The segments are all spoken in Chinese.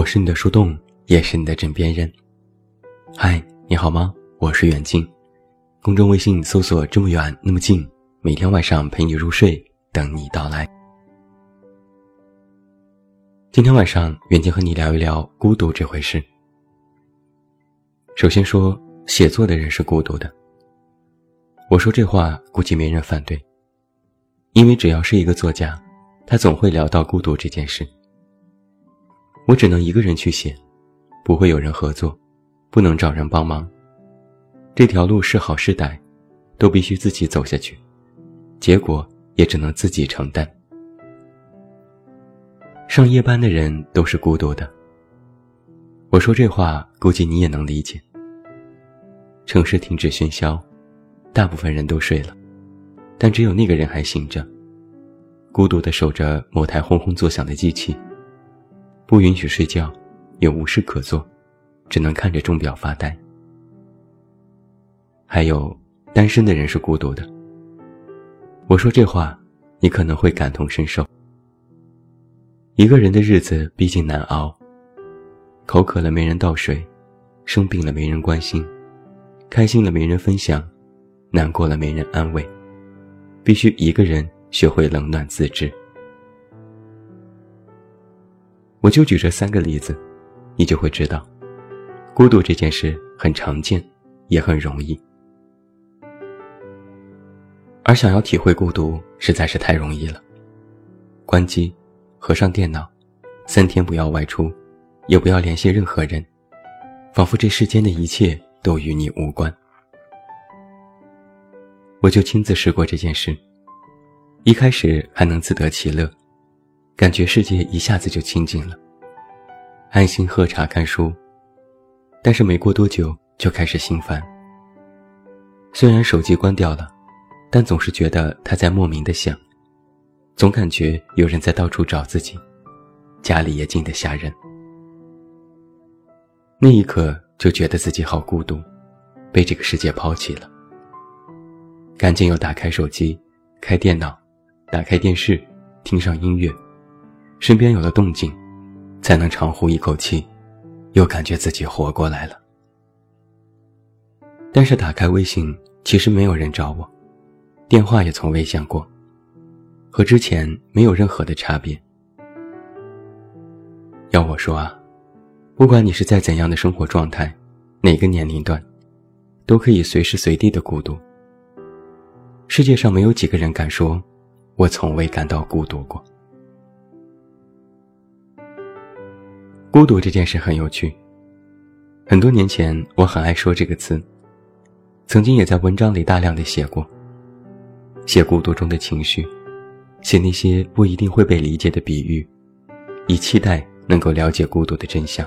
我是你的树洞，也是你的枕边人。嗨，你好吗？我是远近，公众微信搜索“这么远那么近”，每天晚上陪你入睡，等你到来。今天晚上，远近和你聊一聊孤独这回事。首先说，写作的人是孤独的。我说这话，估计没人反对，因为只要是一个作家，他总会聊到孤独这件事。我只能一个人去写，不会有人合作，不能找人帮忙。这条路是好是歹，都必须自己走下去，结果也只能自己承担。上夜班的人都是孤独的。我说这话，估计你也能理解。城市停止喧嚣，大部分人都睡了，但只有那个人还醒着，孤独地守着某台轰轰作响的机器。不允许睡觉，也无事可做，只能看着钟表发呆。还有，单身的人是孤独的。我说这话，你可能会感同身受。一个人的日子毕竟难熬，口渴了没人倒水，生病了没人关心，开心了没人分享，难过了没人安慰，必须一个人学会冷暖自知。我就举这三个例子，你就会知道，孤独这件事很常见，也很容易。而想要体会孤独，实在是太容易了。关机，合上电脑，三天不要外出，也不要联系任何人，仿佛这世间的一切都与你无关。我就亲自试过这件事，一开始还能自得其乐。感觉世界一下子就清静了，安心喝茶看书，但是没过多久就开始心烦。虽然手机关掉了，但总是觉得它在莫名的响，总感觉有人在到处找自己，家里也静得吓人。那一刻就觉得自己好孤独，被这个世界抛弃了。赶紧又打开手机，开电脑，打开电视，听上音乐。身边有了动静，才能长呼一口气，又感觉自己活过来了。但是打开微信，其实没有人找我，电话也从未响过，和之前没有任何的差别。要我说啊，不管你是在怎样的生活状态，哪个年龄段，都可以随时随地的孤独。世界上没有几个人敢说，我从未感到孤独过。孤独这件事很有趣。很多年前，我很爱说这个词，曾经也在文章里大量的写过，写孤独中的情绪，写那些不一定会被理解的比喻，以期待能够了解孤独的真相。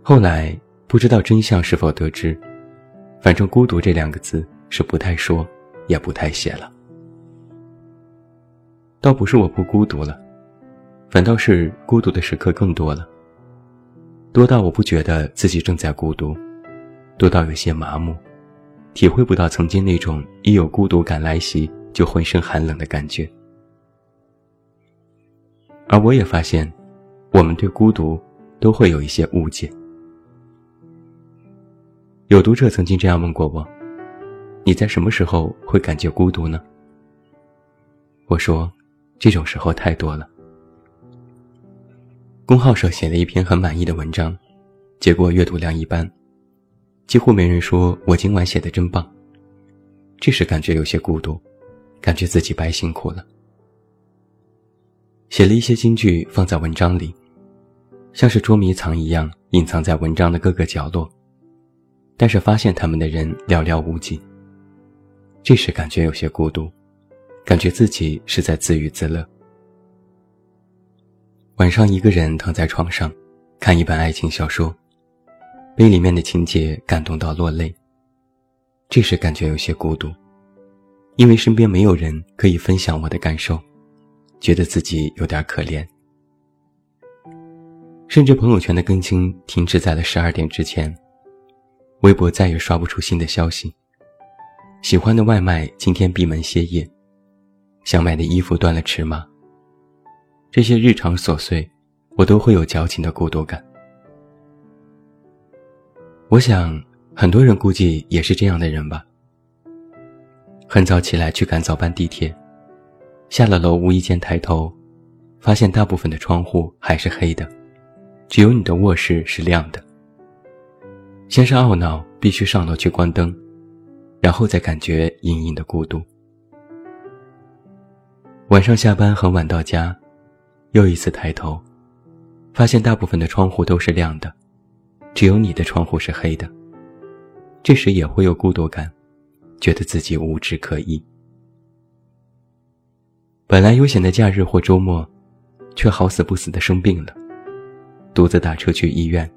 后来不知道真相是否得知，反正“孤独”这两个字是不太说，也不太写了。倒不是我不孤独了。反倒是孤独的时刻更多了，多到我不觉得自己正在孤独，多到有些麻木，体会不到曾经那种一有孤独感来袭就浑身寒冷的感觉。而我也发现，我们对孤独都会有一些误解。有读者曾经这样问过我：“你在什么时候会感觉孤独呢？”我说：“这种时候太多了。”公号上写了一篇很满意的文章，结果阅读量一般，几乎没人说我今晚写的真棒。这时感觉有些孤独，感觉自己白辛苦了。写了一些金句放在文章里，像是捉迷藏一样隐藏在文章的各个角落，但是发现他们的人寥寥无几。这时感觉有些孤独，感觉自己是在自娱自乐。晚上一个人躺在床上，看一本爱情小说，被里面的情节感动到落泪。这时感觉有些孤独，因为身边没有人可以分享我的感受，觉得自己有点可怜。甚至朋友圈的更新停止在了十二点之前，微博再也刷不出新的消息。喜欢的外卖今天闭门歇业，想买的衣服断了尺码。这些日常琐碎，我都会有矫情的孤独感。我想，很多人估计也是这样的人吧。很早起来去赶早班地铁，下了楼无意间抬头，发现大部分的窗户还是黑的，只有你的卧室是亮的。先是懊恼，必须上楼去关灯，然后再感觉隐隐的孤独。晚上下班很晚到家，又一次抬头，发现大部分的窗户都是亮的，只有你的窗户是黑的。这时也会有孤独感，觉得自己无枝可依。本来悠闲的假日或周末，却好死不死的生病了，独自打车去医院。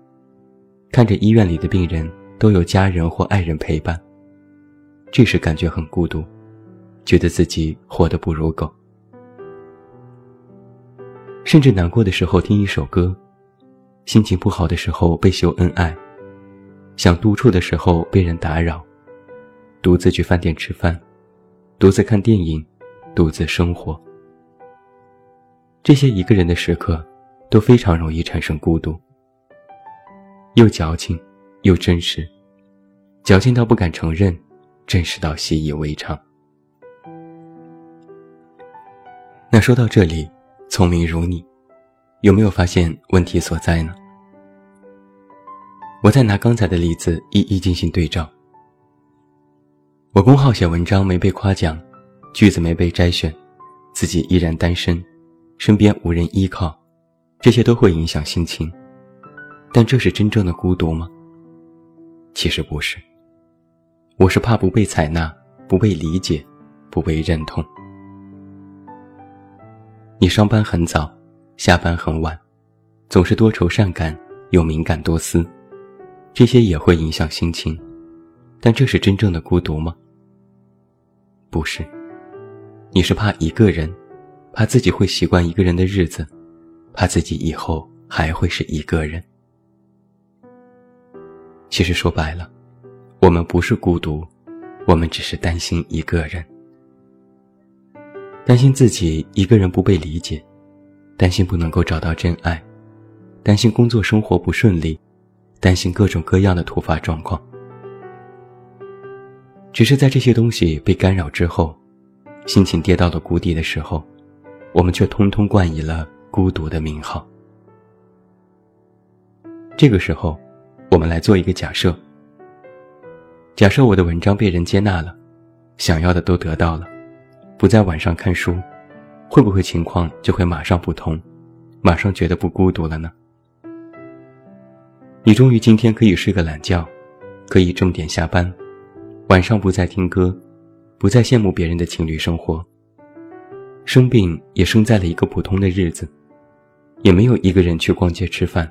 看着医院里的病人都有家人或爱人陪伴，这时感觉很孤独，觉得自己活得不如狗。甚至难过的时候听一首歌，心情不好的时候被秀恩爱，想独处的时候被人打扰，独自去饭店吃饭，独自看电影，独自生活。这些一个人的时刻，都非常容易产生孤独。又矫情，又真实，矫情到不敢承认，真实到习以为常。那说到这里，聪明如你，有没有发现问题所在呢？我再拿刚才的例子一一进行对照。我公号写文章没被夸奖，句子没被摘选，自己依然单身，身边无人依靠，这些都会影响心情。但这是真正的孤独吗？其实不是。我是怕不被采纳、不被理解、不被认同。你上班很早，下班很晚，总是多愁善感又敏感多思，这些也会影响心情。但这是真正的孤独吗？不是。你是怕一个人，怕自己会习惯一个人的日子，怕自己以后还会是一个人。其实说白了，我们不是孤独，我们只是担心一个人，担心自己一个人不被理解，担心不能够找到真爱，担心工作生活不顺利，担心各种各样的突发状况。只是在这些东西被干扰之后，心情跌到了谷底的时候，我们却通通冠以了孤独的名号。这个时候。我们来做一个假设。假设我的文章被人接纳了，想要的都得到了，不在晚上看书，会不会情况就会马上不同，马上觉得不孤独了呢？你终于今天可以睡个懒觉，可以正点下班，晚上不再听歌，不再羡慕别人的情侣生活。生病也生在了一个普通的日子，也没有一个人去逛街吃饭。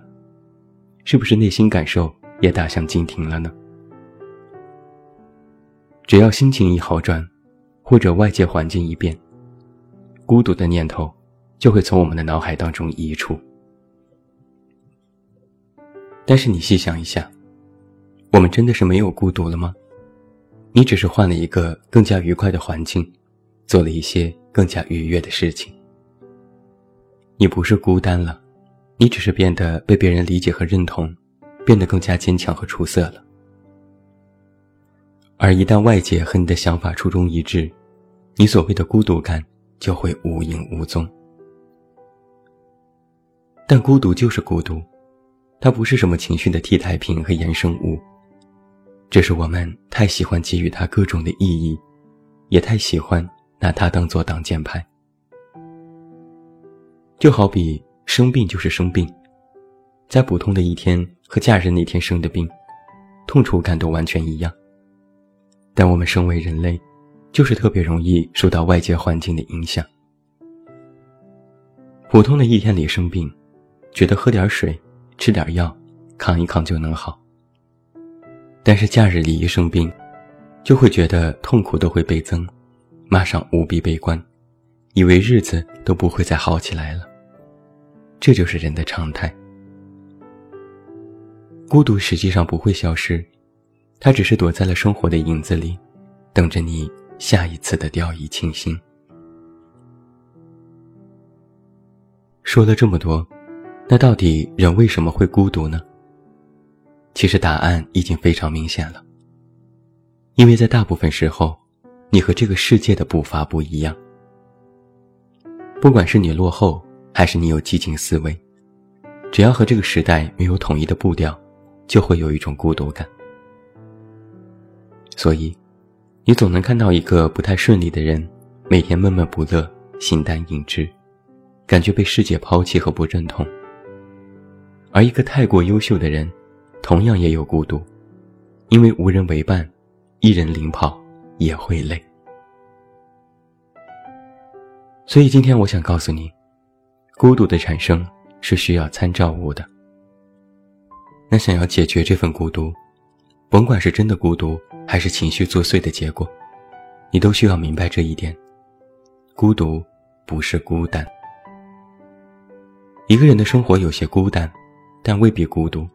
是不是内心感受也大相径庭了呢？只要心情一好转，或者外界环境一变，孤独的念头就会从我们的脑海当中移出。但是你细想一下，我们真的是没有孤独了吗？你只是换了一个更加愉快的环境，做了一些更加愉悦的事情，你不是孤单了。你只是变得被别人理解和认同，变得更加坚强和出色了。而一旦外界和你的想法初衷一致，你所谓的孤独感就会无影无踪。但孤独就是孤独，它不是什么情绪的替代品和衍生物，这是我们太喜欢给予它各种的意义，也太喜欢拿它当做挡箭牌。就好比。生病就是生病，在普通的一天和假日那天生的病，痛楚感都完全一样。但我们身为人类，就是特别容易受到外界环境的影响。普通的一天里生病，觉得喝点水、吃点药、扛一扛就能好。但是假日里一生病，就会觉得痛苦都会倍增，马上无比悲观，以为日子都不会再好起来了。这就是人的常态。孤独实际上不会消失，它只是躲在了生活的影子里，等着你下一次的掉以轻心。说了这么多，那到底人为什么会孤独呢？其实答案已经非常明显了。因为在大部分时候，你和这个世界的步伐不一样。不管是你落后，还是你有激进思维，只要和这个时代没有统一的步调，就会有一种孤独感。所以，你总能看到一个不太顺利的人，每天闷闷不乐、形单影只，感觉被世界抛弃和不认同；而一个太过优秀的人，同样也有孤独，因为无人为伴，一人领跑也会累。所以今天我想告诉你，孤独的产生是需要参照物的。那想要解决这份孤独，甭管是真的孤独还是情绪作祟的结果，你都需要明白这一点：孤独不是孤单。一个人的生活有些孤单，但未必孤独。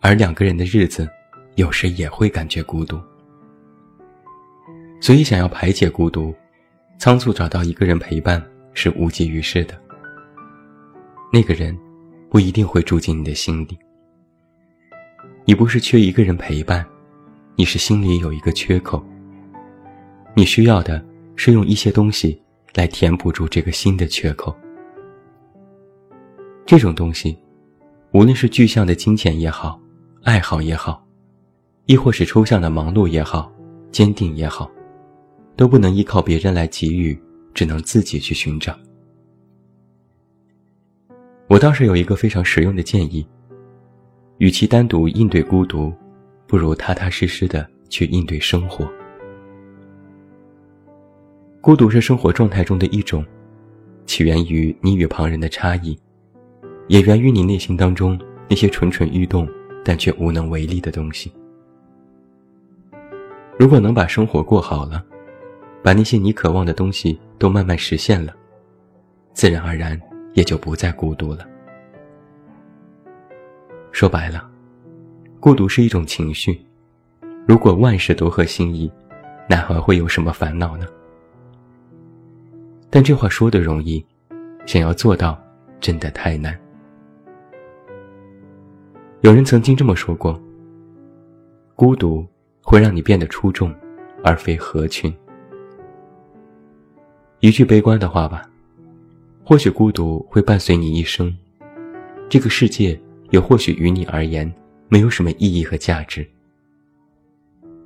而两个人的日子，有时也会感觉孤独。所以，想要排解孤独，仓促找到一个人陪伴是无济于事的。那个人，不一定会住进你的心里。你不是缺一个人陪伴，你是心里有一个缺口。你需要的是用一些东西来填补住这个新的缺口。这种东西，无论是具象的金钱也好。爱好也好，亦或是抽象的忙碌也好，坚定也好，都不能依靠别人来给予，只能自己去寻找。我倒是有一个非常实用的建议：，与其单独应对孤独，不如踏踏实实的去应对生活。孤独是生活状态中的一种，起源于你与旁人的差异，也源于你内心当中那些蠢蠢欲动。但却无能为力的东西。如果能把生活过好了，把那些你渴望的东西都慢慢实现了，自然而然也就不再孤独了。说白了，孤独是一种情绪。如果万事都合心意，哪还会有什么烦恼呢？但这话说的容易，想要做到，真的太难。有人曾经这么说过：“孤独会让你变得出众，而非合群。”一句悲观的话吧，或许孤独会伴随你一生，这个世界也或许于你而言没有什么意义和价值，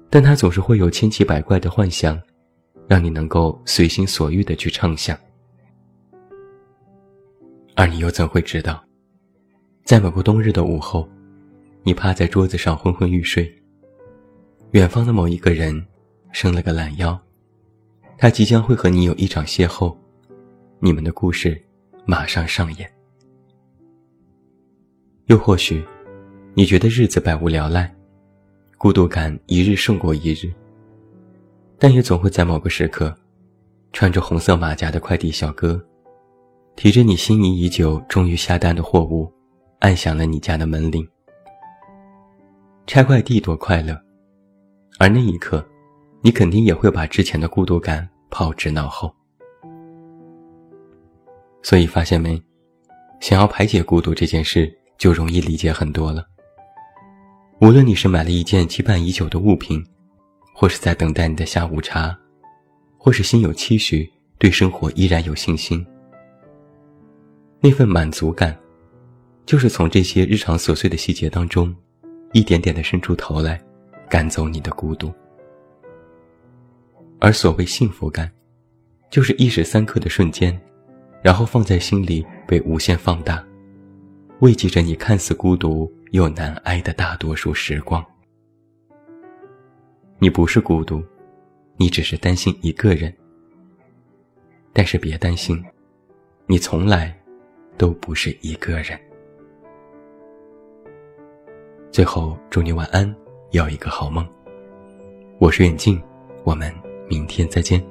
但它总是会有千奇百怪的幻想，让你能够随心所欲的去畅想。而你又怎会知道，在某个冬日的午后？你趴在桌子上昏昏欲睡，远方的某一个人伸了个懒腰，他即将会和你有一场邂逅，你们的故事马上上演。又或许，你觉得日子百无聊赖，孤独感一日胜过一日，但也总会在某个时刻，穿着红色马甲的快递小哥，提着你心仪已久、终于下单的货物，按响了你家的门铃。拆快递多快乐，而那一刻，你肯定也会把之前的孤独感抛之脑后。所以发现没，想要排解孤独这件事就容易理解很多了。无论你是买了一件期盼已久的物品，或是在等待你的下午茶，或是心有期许，对生活依然有信心，那份满足感，就是从这些日常琐碎的细节当中。一点点的伸出头来，赶走你的孤独。而所谓幸福感，就是一时三刻的瞬间，然后放在心里被无限放大，慰藉着你看似孤独又难挨的大多数时光。你不是孤独，你只是担心一个人。但是别担心，你从来都不是一个人。最后，祝你晚安，有一个好梦。我是远近，我们明天再见。